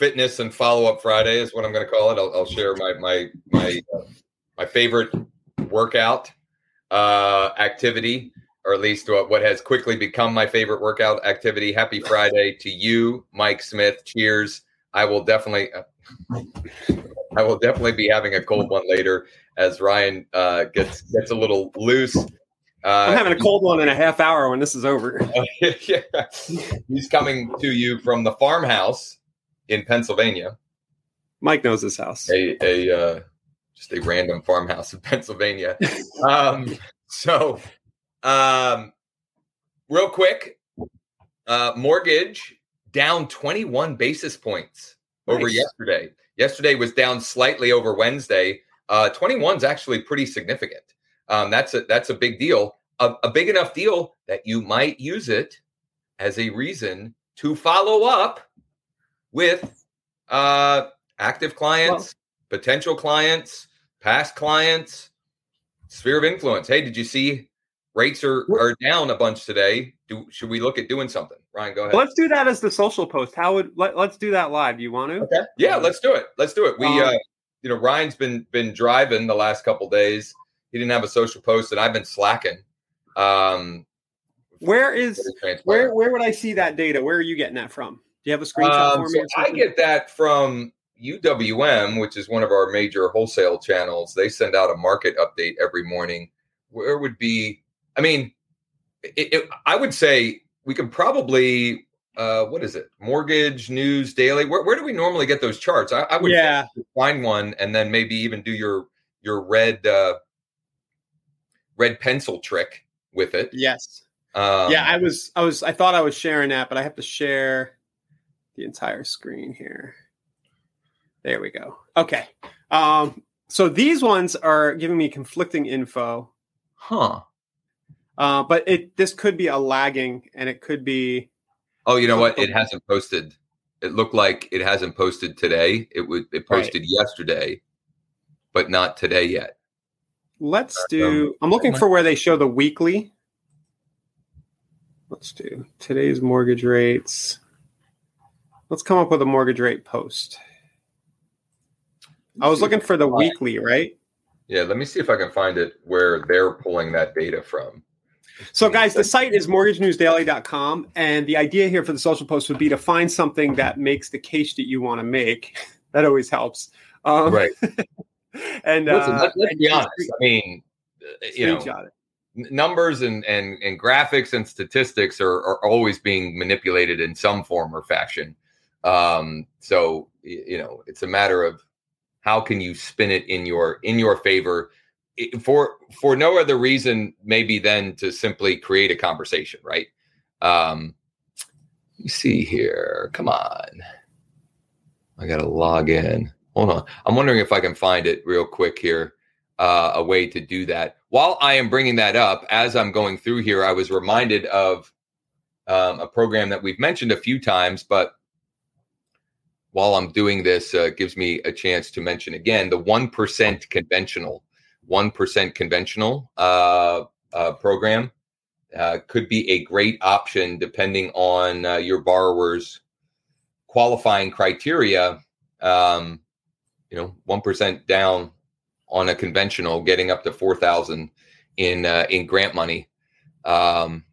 Fitness and follow up Friday is what I'm going to call it. I'll, I'll share my my my uh, my favorite workout uh, activity, or at least what what has quickly become my favorite workout activity. Happy Friday to you, Mike Smith. Cheers. I will definitely. Uh, I will definitely be having a cold one later as Ryan uh, gets gets a little loose. Uh, I'm having a cold one in a half hour when this is over. yeah. He's coming to you from the farmhouse in Pennsylvania. Mike knows this house. A, a uh, just a random farmhouse in Pennsylvania. um, so, um, real quick, uh, mortgage down 21 basis points nice. over yesterday. Yesterday was down slightly over Wednesday. Uh, 21 is actually pretty significant. Um, that's a that's a big deal. A, a big enough deal that you might use it as a reason to follow up with uh, active clients, well, potential clients, past clients, sphere of influence. Hey, did you see rates are, are down a bunch today? Do should we look at doing something? Ryan, go ahead. Let's do that as the social post. How would let, us do that live? Do you want to? Okay. Yeah, let's do it. Let's do it. We um, uh you know, Ryan's been been driving the last couple days. He didn't have a social post and I've been slacking. Um where is where where would I see that data? Where are you getting that from? Do you have a screenshot um, for me? So I get that from UWM, which is one of our major wholesale channels. They send out a market update every morning. Where would be? I mean, it, it, I would say we could probably. Uh, what is it? Mortgage News Daily. Where, where do we normally get those charts? I, I would yeah. find one and then maybe even do your your red uh, red pencil trick with it. Yes. Um, yeah, I was I was I thought I was sharing that, but I have to share the entire screen here. There we go. Okay. Um, so these ones are giving me conflicting info. Huh. Uh, but it this could be a lagging and it could be Oh, you know what? It hasn't posted. It looked like it hasn't posted today. It would it posted right. yesterday, but not today yet. Let's do um, I'm looking for where they show the weekly. Let's do today's mortgage rates. Let's come up with a mortgage rate post. I was looking for the weekly, right? Yeah, let me see if I can find it where they're pulling that data from. So, guys, the site is mortgagenewsdaily.com. And the idea here for the social post would be to find something that makes the case that you want to make. That always helps. Um, right. and Listen, uh, let's, be honest. I mean, uh, you know, numbers and, and, and graphics and statistics are, are always being manipulated in some form or fashion. Um, so you know, it's a matter of how can you spin it in your in your favor for for no other reason maybe than to simply create a conversation, right? Um, you see here. Come on. I got to log in. Hold on. I'm wondering if I can find it real quick here. Uh, a way to do that. While I am bringing that up, as I'm going through here, I was reminded of um, a program that we've mentioned a few times, but while I'm doing this, uh, gives me a chance to mention again the 1% conventional, 1% conventional uh, uh, program uh, could be a great option depending on uh, your borrower's qualifying criteria. Um, you know, 1% down on a conventional, getting up to 4,000 in, uh, in grant money. Um,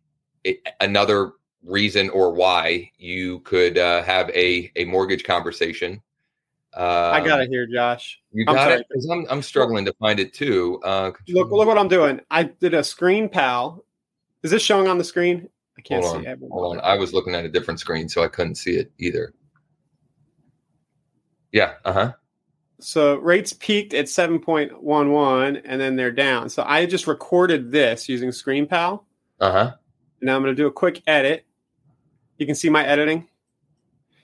it, another reason or why you could uh, have a a mortgage conversation. Uh, I got it here, Josh. You got I'm it because I'm I'm struggling to find it too. Uh, look, look what I'm doing. I did a ScreenPal. Is this showing on the screen? I can't hold see. On, hold on. I was looking at a different screen, so I couldn't see it either. Yeah. Uh huh. So rates peaked at 7.11 and then they're down. So I just recorded this using ScreenPal. Uh huh. Now I'm going to do a quick edit you can see my editing.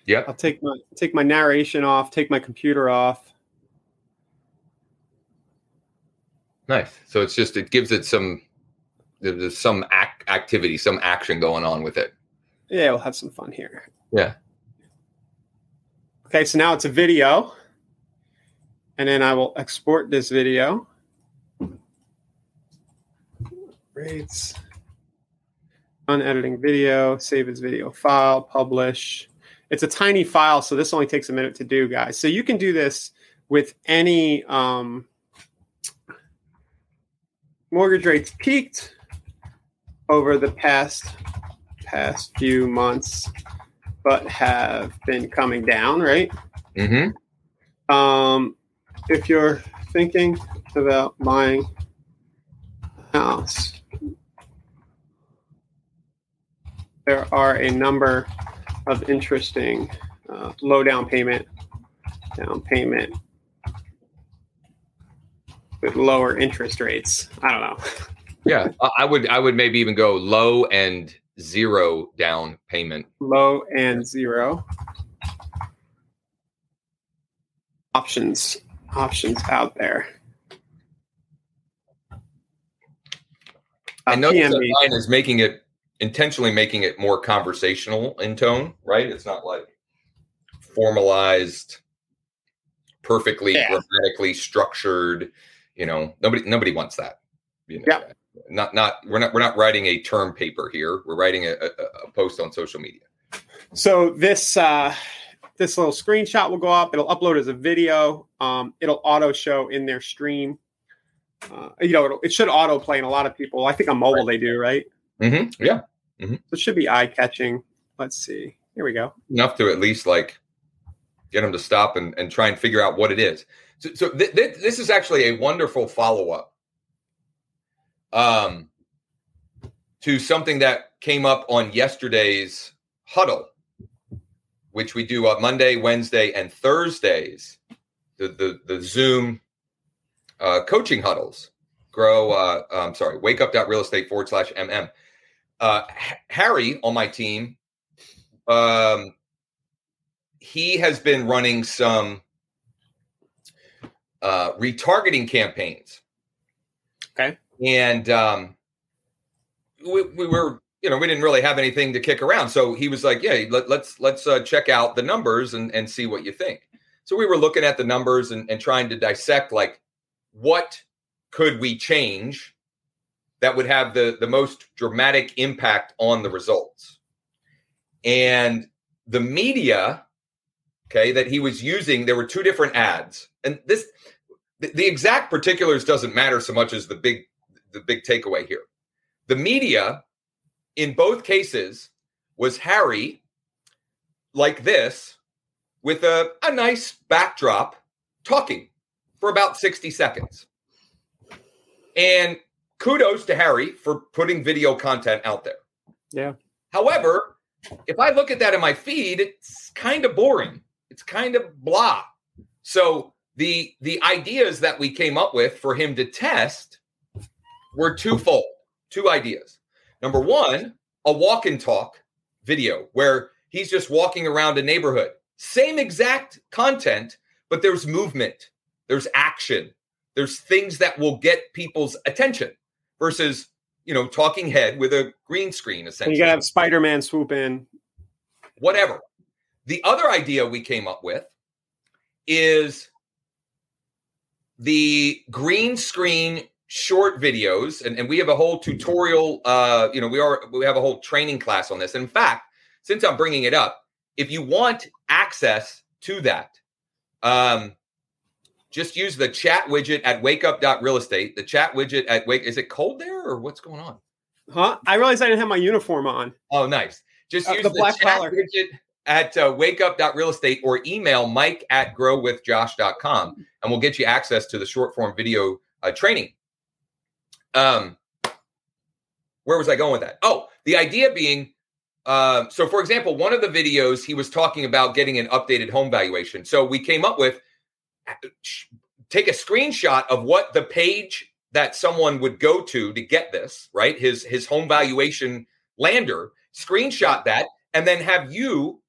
Yeah. I'll take my take my narration off, take my computer off. Nice. So it's just it gives it some there's some act, activity, some action going on with it. Yeah, we'll have some fun here. Yeah. Okay, so now it's a video. And then I will export this video. Rates. Unediting video, save as video file, publish. It's a tiny file, so this only takes a minute to do, guys. So you can do this with any um, mortgage rates peaked over the past past few months, but have been coming down, right? Mm-hmm. Um, if you're thinking about buying a house, there are a number of interesting uh, low down payment, down payment with lower interest rates. I don't know. yeah, I would I would maybe even go low and zero down payment. Low and zero options options out there. I know that mine is making it intentionally making it more conversational in tone, right? It's not like formalized, perfectly yeah. grammatically structured. You know, nobody nobody wants that. You know, yeah. not not we're not we're not writing a term paper here. We're writing a, a, a post on social media. So this uh, this little screenshot will go up. It'll upload as a video. Um, it'll auto show in their stream. Uh, you know, it should auto play in a lot of people. I think on mobile right. they do, right? Mm-hmm. Yeah. Mm-hmm. So it should be eye catching. Let's see. Here we go. Enough to at least like get them to stop and, and try and figure out what it is. So, so th- th- this is actually a wonderful follow up um, to something that came up on yesterday's huddle, which we do on Monday, Wednesday, and Thursdays. The the the Zoom uh, coaching huddles. Grow. Uh, I'm sorry. Wake up. Real estate forward slash mm. Uh, Harry on my team, um, he has been running some uh, retargeting campaigns. Okay. And um, we, we were, you know, we didn't really have anything to kick around. So he was like, yeah, let, us let's, let's uh, check out the numbers and, and see what you think. So we were looking at the numbers and, and trying to dissect like what could we change that would have the, the most dramatic impact on the results. And the media, okay, that he was using, there were two different ads. And this the, the exact particulars doesn't matter so much as the big the big takeaway here. The media in both cases was Harry like this with a, a nice backdrop talking for about 60 seconds. And kudos to Harry for putting video content out there. Yeah. However, if I look at that in my feed, it's kind of boring. It's kind of blah. So the the ideas that we came up with for him to test were twofold. Two ideas. Number one, a walk and talk video where he's just walking around a neighborhood. Same exact content, but there's movement, there's action, there's things that will get people's attention versus you know talking head with a green screen essentially. you gotta have Spider-Man swoop in. Whatever. The other idea we came up with is the green screen short videos and, and we have a whole tutorial uh you know we are we have a whole training class on this in fact since i'm bringing it up if you want access to that um just use the chat widget at wakeup.realestate. The chat widget at wake is it cold there or what's going on? Huh? I realized I didn't have my uniform on. Oh, nice. Just uh, use the, the black chat collar. widget at uh, wakeup.realestate or email mike at growwithjosh.com and we'll get you access to the short form video uh, training. Um, where was I going with that? Oh, the idea being uh, so, for example, one of the videos he was talking about getting an updated home valuation. So we came up with take a screenshot of what the page that someone would go to to get this, right? His his home valuation lander, screenshot that and then have you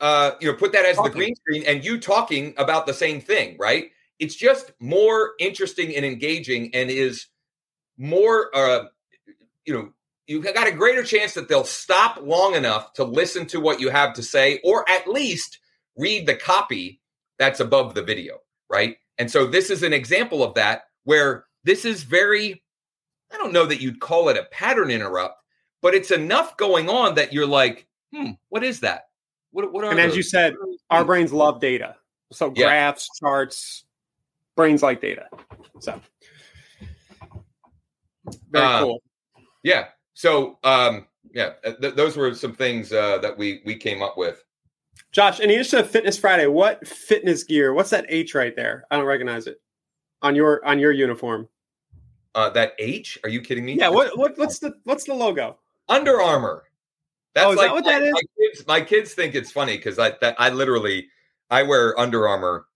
uh, you know, put that as talking. the green screen and you talking about the same thing, right? It's just more interesting and engaging and is more, uh, you know, you've got a greater chance that they'll stop long enough to listen to what you have to say or at least read the copy that's above the video, right? And so this is an example of that where this is very, I don't know that you'd call it a pattern interrupt, but it's enough going on that you're like, hmm, what is that? What, what are and as you said, our brains love data. So yeah. graphs, charts, brains like data. So very uh, cool. Yeah. So um, yeah, th- those were some things uh, that we we came up with. Josh, in addition to Fitness Friday, what fitness gear? What's that H right there? I don't recognize it on your on your uniform. Uh, that H? Are you kidding me? Yeah. What, what what's the what's the logo? Under Armour. That's oh, is like, that what that is? My kids, my kids think it's funny because I that I literally I wear Under Armour.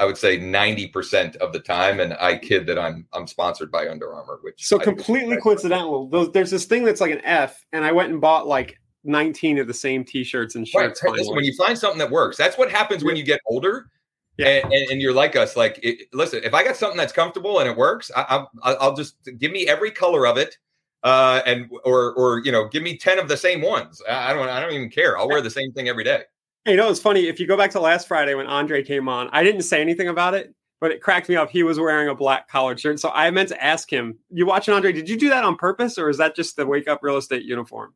I would say ninety percent of the time, and I kid that I'm I'm sponsored by Under Armour. Which so I completely coincidental. There's this thing that's like an F, and I went and bought like 19 of the same t-shirts and shirts. Right. Listen, when you find something that works, that's what happens when you get older. Yeah. And, and, and you're like us. Like, it, listen, if I got something that's comfortable and it works, I, will just give me every color of it, uh, and or or you know, give me ten of the same ones. I don't I don't even care. I'll wear the same thing every day. You know, it's funny. If you go back to last Friday when Andre came on, I didn't say anything about it, but it cracked me up. He was wearing a black collared shirt, so I meant to ask him. You watching Andre? Did you do that on purpose, or is that just the wake up real estate uniform?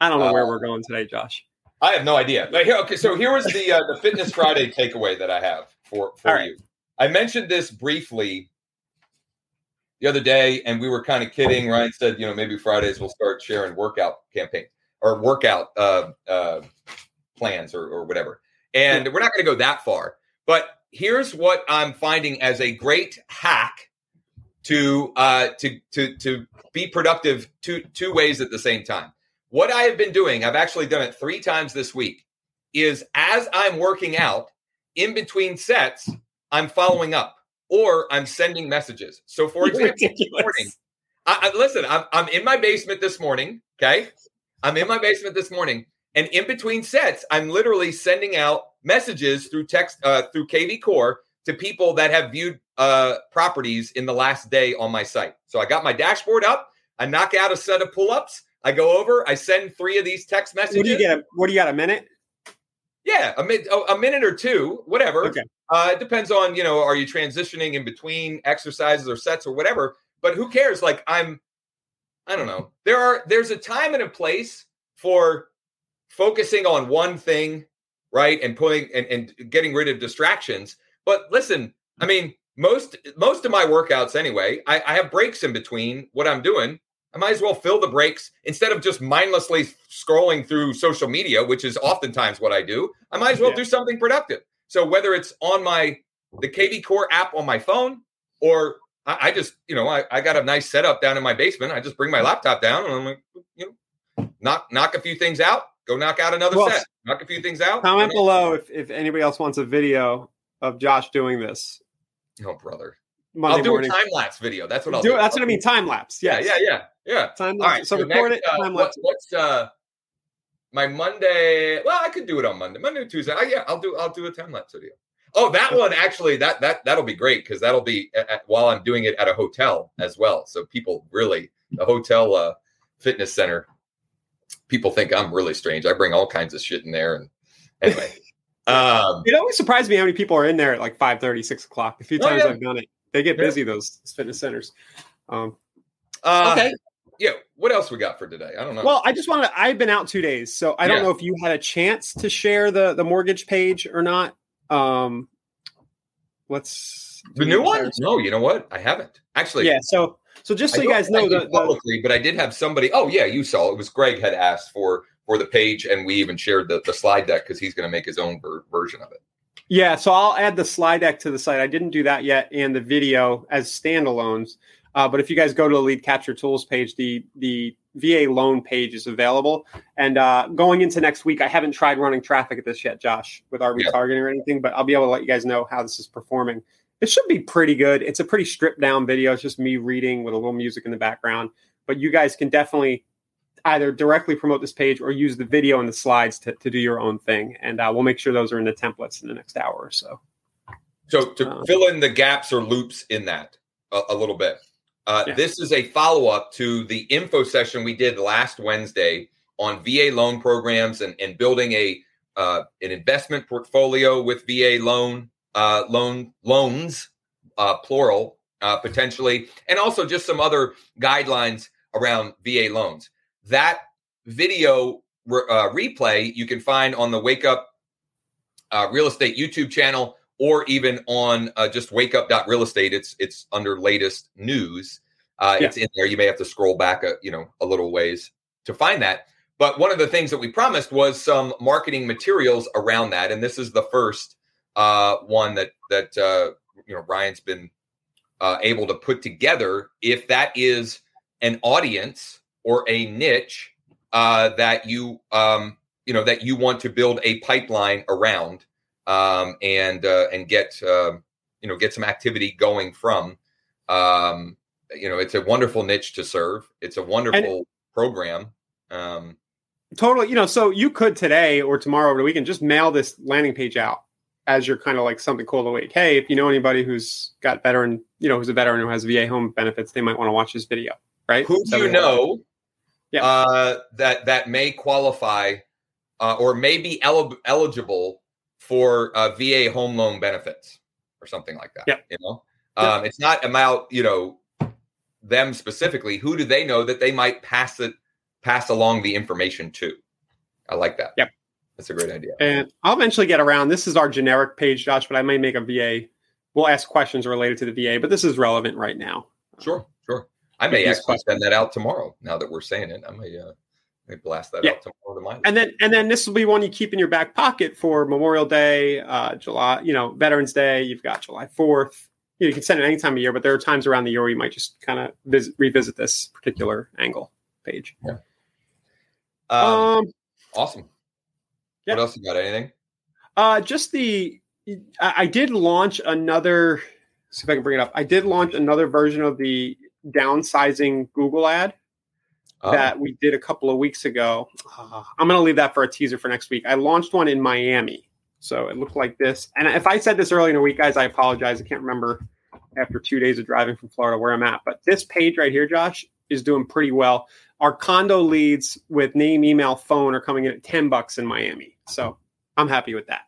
I don't know uh, where we're going today, Josh. I have no idea. But here, okay, so here was the uh, the Fitness Friday takeaway that I have for for right. you. I mentioned this briefly the other day, and we were kind of kidding. Ryan said, you know, maybe Fridays we'll start sharing workout campaign or workout uh, uh, plans or, or whatever. And we're not going to go that far. But here's what I'm finding as a great hack to uh, to to to be productive two two ways at the same time. What I have been doing, I've actually done it three times this week, is as I'm working out in between sets, I'm following up or I'm sending messages. So, for example, morning, I, I, listen, I'm, I'm in my basement this morning. Okay. I'm in my basement this morning. And in between sets, I'm literally sending out messages through text, uh, through KV Core to people that have viewed uh, properties in the last day on my site. So I got my dashboard up. I knock out a set of pull ups. I go over, I send three of these text messages. What do you get? A, what do you got? A minute? Yeah, a, minute, a minute or two, whatever. Okay. Uh, it depends on you know, are you transitioning in between exercises or sets or whatever? But who cares? Like I'm, I don't know. There are there's a time and a place for focusing on one thing, right, and putting and, and getting rid of distractions. But listen, I mean, most most of my workouts anyway, I, I have breaks in between what I'm doing I might as well fill the breaks instead of just mindlessly scrolling through social media, which is oftentimes what I do. I might as well yeah. do something productive. So whether it's on my the KV Core app on my phone, or I, I just you know I, I, got a nice setup down in my basement. I just bring my laptop down and I'm like you know knock knock a few things out, go knock out another well, set, knock a few things out. Comment below if if anybody else wants a video of Josh doing this. Oh brother. Monday I'll do morning. a time lapse video. That's what I'll do. do. That's what I mean. Time lapse. Yeah, yeah, yeah, yeah. Time lapse. All right. So, so record next, it. Uh, time lapse. What, what's uh my Monday? Well, I could do it on Monday, Monday, or Tuesday. Oh, yeah, I'll do. I'll do a time lapse video. Oh, that one actually. That that that'll be great because that'll be at, at, while I'm doing it at a hotel as well. So people really the hotel uh, fitness center. People think I'm really strange. I bring all kinds of shit in there, and anyway. Um, it always surprised me how many people are in there at like 5 30, 6 o'clock. A few oh, times oh, yeah. I've done it. They get busy those fitness centers. Um, uh, okay. Yeah. What else we got for today? I don't know. Well, I just wanted. To, I've been out two days, so I don't yeah. know if you had a chance to share the the mortgage page or not. Um, let's the new one. No, you know what? I haven't actually. Yeah. So so just so you guys know the, publicly, but I did have somebody. Oh yeah, you saw it was Greg had asked for for the page, and we even shared the the slide deck because he's going to make his own ver- version of it. Yeah, so I'll add the slide deck to the site. I didn't do that yet, and the video as standalones. Uh, but if you guys go to the lead capture tools page, the the VA loan page is available. And uh, going into next week, I haven't tried running traffic at this yet, Josh, with our retargeting yeah. or anything, but I'll be able to let you guys know how this is performing. It should be pretty good. It's a pretty stripped down video. It's just me reading with a little music in the background. But you guys can definitely either directly promote this page or use the video and the slides to, to do your own thing. And uh, we'll make sure those are in the templates in the next hour or so. So to um, fill in the gaps or loops in that a, a little bit, uh, yeah. this is a follow up to the info session we did last Wednesday on VA loan programs and, and building a uh, an investment portfolio with VA loan uh, loan loans uh, plural uh, potentially, and also just some other guidelines around VA loans. That video re- uh, replay you can find on the Wake Up uh, Real Estate YouTube channel or even on uh, just Real Estate. It's it's under latest news. Uh, yeah. It's in there. You may have to scroll back a you know a little ways to find that. But one of the things that we promised was some marketing materials around that, and this is the first uh, one that that uh, you know Ryan's been uh, able to put together. If that is an audience or a niche uh, that you um, you know that you want to build a pipeline around um, and uh, and get uh, you know get some activity going from. Um, you know, it's a wonderful niche to serve. It's a wonderful and, program. Um, totally. You know, so you could today or tomorrow over the weekend just mail this landing page out as you're kind of like something cool to week. Hey, if you know anybody who's got veteran, you know, who's a veteran who has VA home benefits, they might want to watch this video right? Who do you know yeah. uh, that that may qualify uh, or may be el- eligible for uh, VA home loan benefits or something like that? Yeah. You know, um, it's not about you know them specifically. Who do they know that they might pass it pass along the information to? I like that. Yep. That's a great idea. And I'll eventually get around. This is our generic page, Josh, but I may make a VA. We'll ask questions related to the VA, but this is relevant right now. Sure, sure. I may actually send that out tomorrow. Now that we're saying it, I may, uh, may blast that yeah. out tomorrow to my. And then, and then this will be one you keep in your back pocket for Memorial Day, uh, July, you know, Veterans Day. You've got July Fourth. You, know, you can send it any time of year, but there are times around the year where you might just kind of visit, revisit this particular angle page. Yeah. Um, um awesome. Yeah. What else you got? Anything? Uh, just the I, I did launch another. See if I can bring it up. I did launch another version of the downsizing Google ad oh. that we did a couple of weeks ago. Uh, I'm going to leave that for a teaser for next week. I launched one in Miami. So it looked like this. And if I said this earlier in the week, guys, I apologize. I can't remember after two days of driving from Florida where I'm at. But this page right here, Josh, is doing pretty well. Our condo leads with name, email, phone are coming in at 10 bucks in Miami. So I'm happy with that.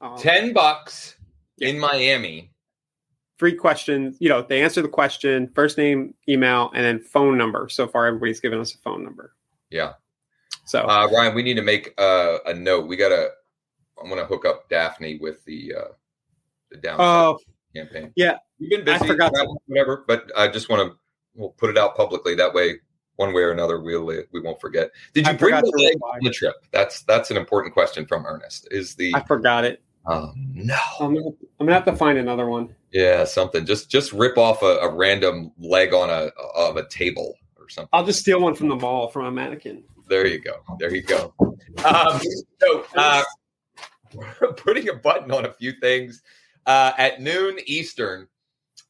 Um, 10 bucks yeah. in Miami three questions. You know, they answer the question, first name, email, and then phone number. So far, everybody's given us a phone number. Yeah. So uh, Ryan, we need to make uh, a note. We gotta. I'm gonna hook up Daphne with the uh, the down oh, campaign. Yeah, you've been busy. I forgot whatever, but I just want to we'll put it out publicly. That way, one way or another, we'll we won't forget. Did you I bring the leg on the trip? That's that's an important question from Ernest. Is the I forgot it. Oh no! I'm gonna, I'm gonna have to find another one. Yeah, something. Just just rip off a, a random leg on a of a table or something. I'll just steal one from the mall from a mannequin. There you go. There you go. Um, so uh, we're putting a button on a few things uh, at noon Eastern.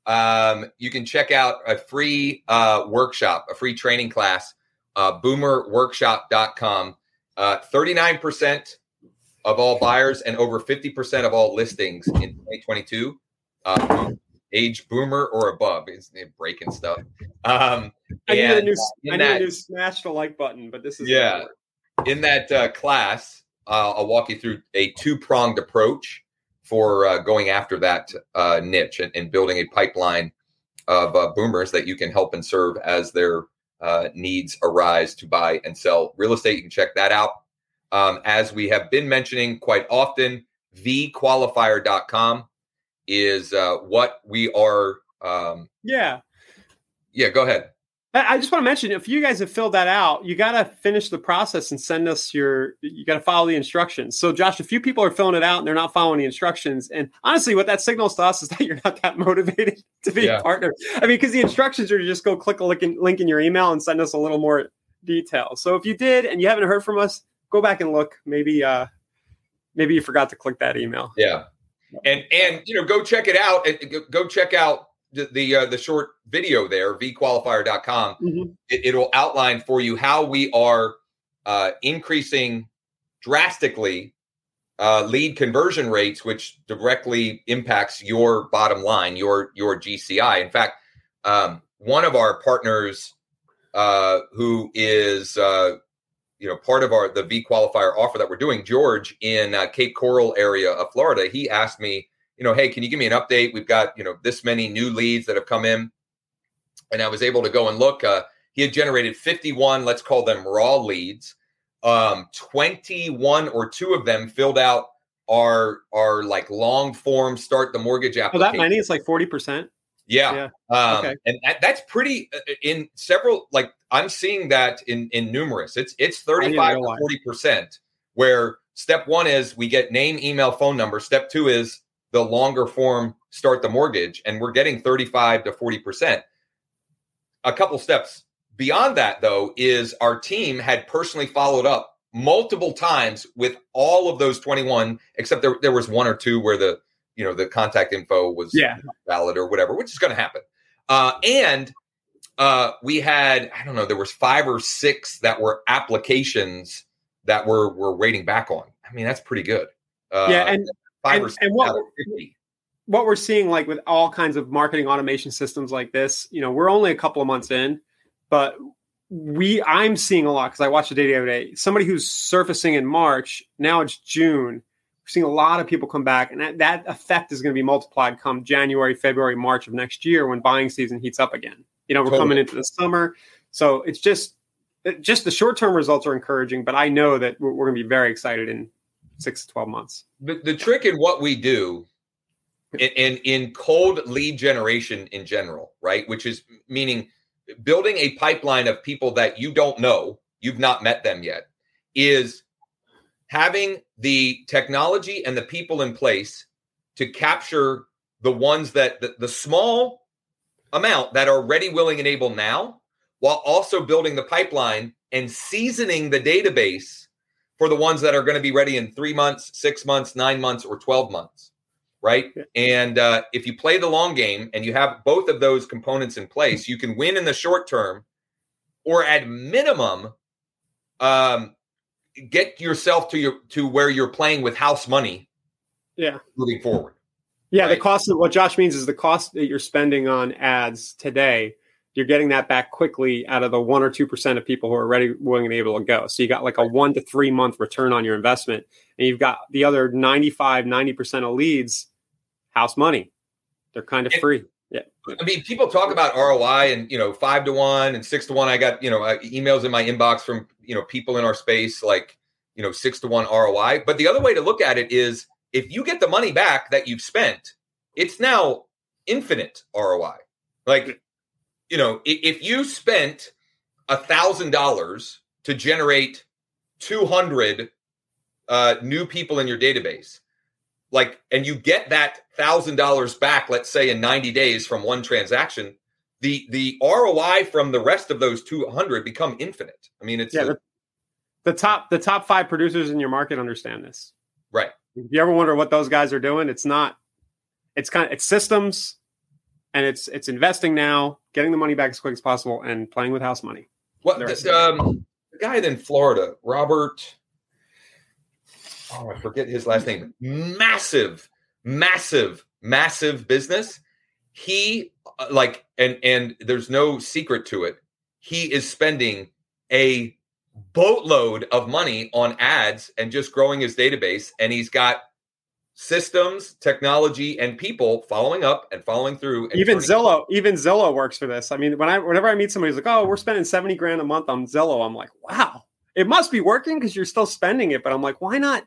Um, you can check out a free uh, workshop, a free training class, uh, boomerworkshop.com. Uh, 39% of all buyers and over 50% of all listings in 2022 uh, age boomer or above. is breaking stuff. Um, I need a new, I need that, a new smash the like button, but this is yeah. In that uh, class, uh, I'll walk you through a two pronged approach for uh, going after that uh, niche and, and, building a pipeline of uh, boomers that you can help and serve as their uh, needs arise to buy and sell real estate. You can check that out. Um, as we have been mentioning quite often, vqualifier.com is uh, what we are. Um, yeah. Yeah, go ahead. I just want to mention if you guys have filled that out, you got to finish the process and send us your. You got to follow the instructions. So, Josh, a few people are filling it out and they're not following the instructions. And honestly, what that signals to us is that you're not that motivated to be yeah. a partner. I mean, because the instructions are to just go click a link in, link in your email and send us a little more detail. So, if you did and you haven't heard from us, go back and look. Maybe, uh maybe you forgot to click that email. Yeah, and and you know go check it out go check out the the, uh, the short video there, vqualifier.com, mm-hmm. it, it'll outline for you how we are uh, increasing drastically uh, lead conversion rates, which directly impacts your bottom line, your your GCI. In fact, um, one of our partners uh, who is uh, you know part of our the V qualifier offer that we're doing, George in uh, Cape Coral area of Florida, he asked me, you know, hey, can you give me an update? We've got you know this many new leads that have come in, and I was able to go and look. Uh, he had generated 51, let's call them raw leads. Um, 21 or two of them filled out our our like long form start the mortgage application. Oh, that many? It's like 40 percent. Yeah. yeah. Um, okay. And that, that's pretty uh, in several, like I'm seeing that in, in numerous, it's, it's 35 to 40% where step one is we get name, email, phone number. Step two is the longer form start the mortgage and we're getting 35 to 40%. A couple steps beyond that though, is our team had personally followed up multiple times with all of those 21, except there, there was one or two where the, you know the contact info was yeah. valid or whatever, which is going to happen. Uh, and uh, we had I don't know there was five or six that were applications that were were waiting back on. I mean that's pretty good. Uh, yeah, and five and, or six and what, what we're seeing like with all kinds of marketing automation systems like this, you know, we're only a couple of months in, but we I'm seeing a lot because I watched the data the other day. Somebody who's surfacing in March, now it's June we're seeing a lot of people come back, and that, that effect is going to be multiplied come January, February, March of next year when buying season heats up again. You know, we're totally. coming into the summer, so it's just just the short term results are encouraging, but I know that we're, we're going to be very excited in six to twelve months. The, the trick in what we do in, in, in cold lead generation in general, right? Which is meaning building a pipeline of people that you don't know, you've not met them yet, is having the technology and the people in place to capture the ones that the, the small amount that are ready, willing, and able now, while also building the pipeline and seasoning the database for the ones that are going to be ready in three months, six months, nine months, or 12 months. Right. Yeah. And uh, if you play the long game and you have both of those components in place, you can win in the short term, or at minimum, um, get yourself to your to where you're playing with house money. Yeah. Moving forward. Yeah, right? the cost of what Josh means is the cost that you're spending on ads today. You're getting that back quickly out of the one or two percent of people who are ready, willing, and able to go. So you got like a one to three month return on your investment, and you've got the other 95, 90 percent of leads, house money. They're kind of free. Yeah. I mean, people talk about ROI and you know five to one and six to one. I got you know uh, emails in my inbox from you know people in our space like you know six to one ROI. But the other way to look at it is if you get the money back that you've spent, it's now infinite ROI. Like you know, if you spent a thousand dollars to generate two hundred uh, new people in your database, like and you get that thousand dollars back let's say in 90 days from one transaction the the roi from the rest of those 200 become infinite. I mean it's yeah a, the, the, top the top five producers in your market understand this if you ever wonder what those guys are doing it's not it's kind of it's systems and it's it's investing now getting the money back as quick as possible and playing with house money what the, um, the guy in florida robert oh, I forget his last name. Massive, massive, massive business. He uh, like, and and there's no secret to it. He is spending a boatload of money on ads and just growing his database, and he's got systems, technology, and people following up and following through. And even Zillow, even Zillow works for this. I mean, when I whenever I meet somebody who's like, "Oh, we're spending seventy grand a month on Zillow," I'm like, "Wow, it must be working because you're still spending it. But I'm like, why not?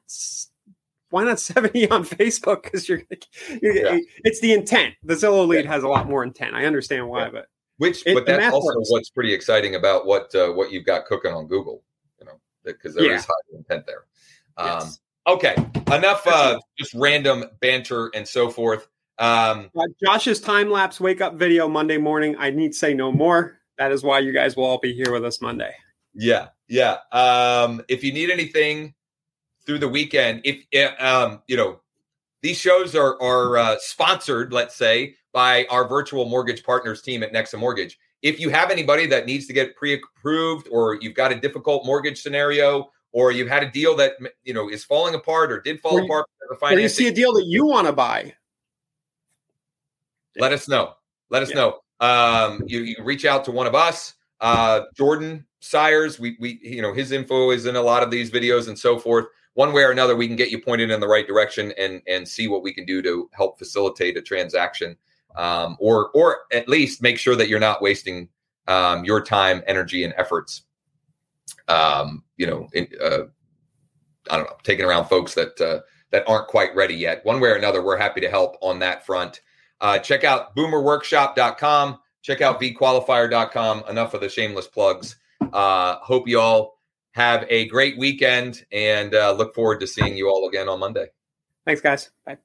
Why not 70 on Facebook? Because you're, you're yeah. it's the intent. The Zillow lead yeah. has a lot more intent. I understand why, yeah. but which, it, but that's also works. what's pretty exciting about what uh, what you've got cooking on Google. You know, because there is high intent there. Um, yes. Okay, enough uh, just random banter and so forth. Um, uh, Josh's time lapse wake up video Monday morning. I need say no more. That is why you guys will all be here with us Monday. Yeah, yeah. Um, if you need anything through the weekend, if um, you know, these shows are are uh, sponsored, let's say, by our virtual mortgage partners team at Nexa Mortgage. If you have anybody that needs to get pre-approved, or you've got a difficult mortgage scenario, or you've had a deal that you know is falling apart or did fall or apart, or you see a deal that you want to buy, let us know. Let us yeah. know. Um, you, you reach out to one of us, uh, Jordan Sires. We we you know his info is in a lot of these videos and so forth. One way or another, we can get you pointed in the right direction and and see what we can do to help facilitate a transaction, um, or or at least make sure that you're not wasting um, your time, energy, and efforts. Um, you know, in, uh, I don't know, taking around folks that uh, that aren't quite ready yet. One way or another, we're happy to help on that front. Uh, check out boomerworkshop.com. Check out vqualifier.com. Enough of the shameless plugs. Uh, hope you all have a great weekend and uh, look forward to seeing you all again on Monday. Thanks, guys. Bye.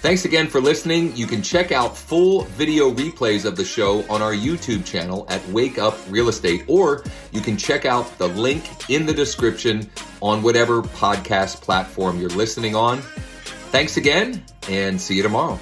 Thanks again for listening. You can check out full video replays of the show on our YouTube channel at Wake Up Real Estate, or you can check out the link in the description on whatever podcast platform you're listening on. Thanks again, and see you tomorrow.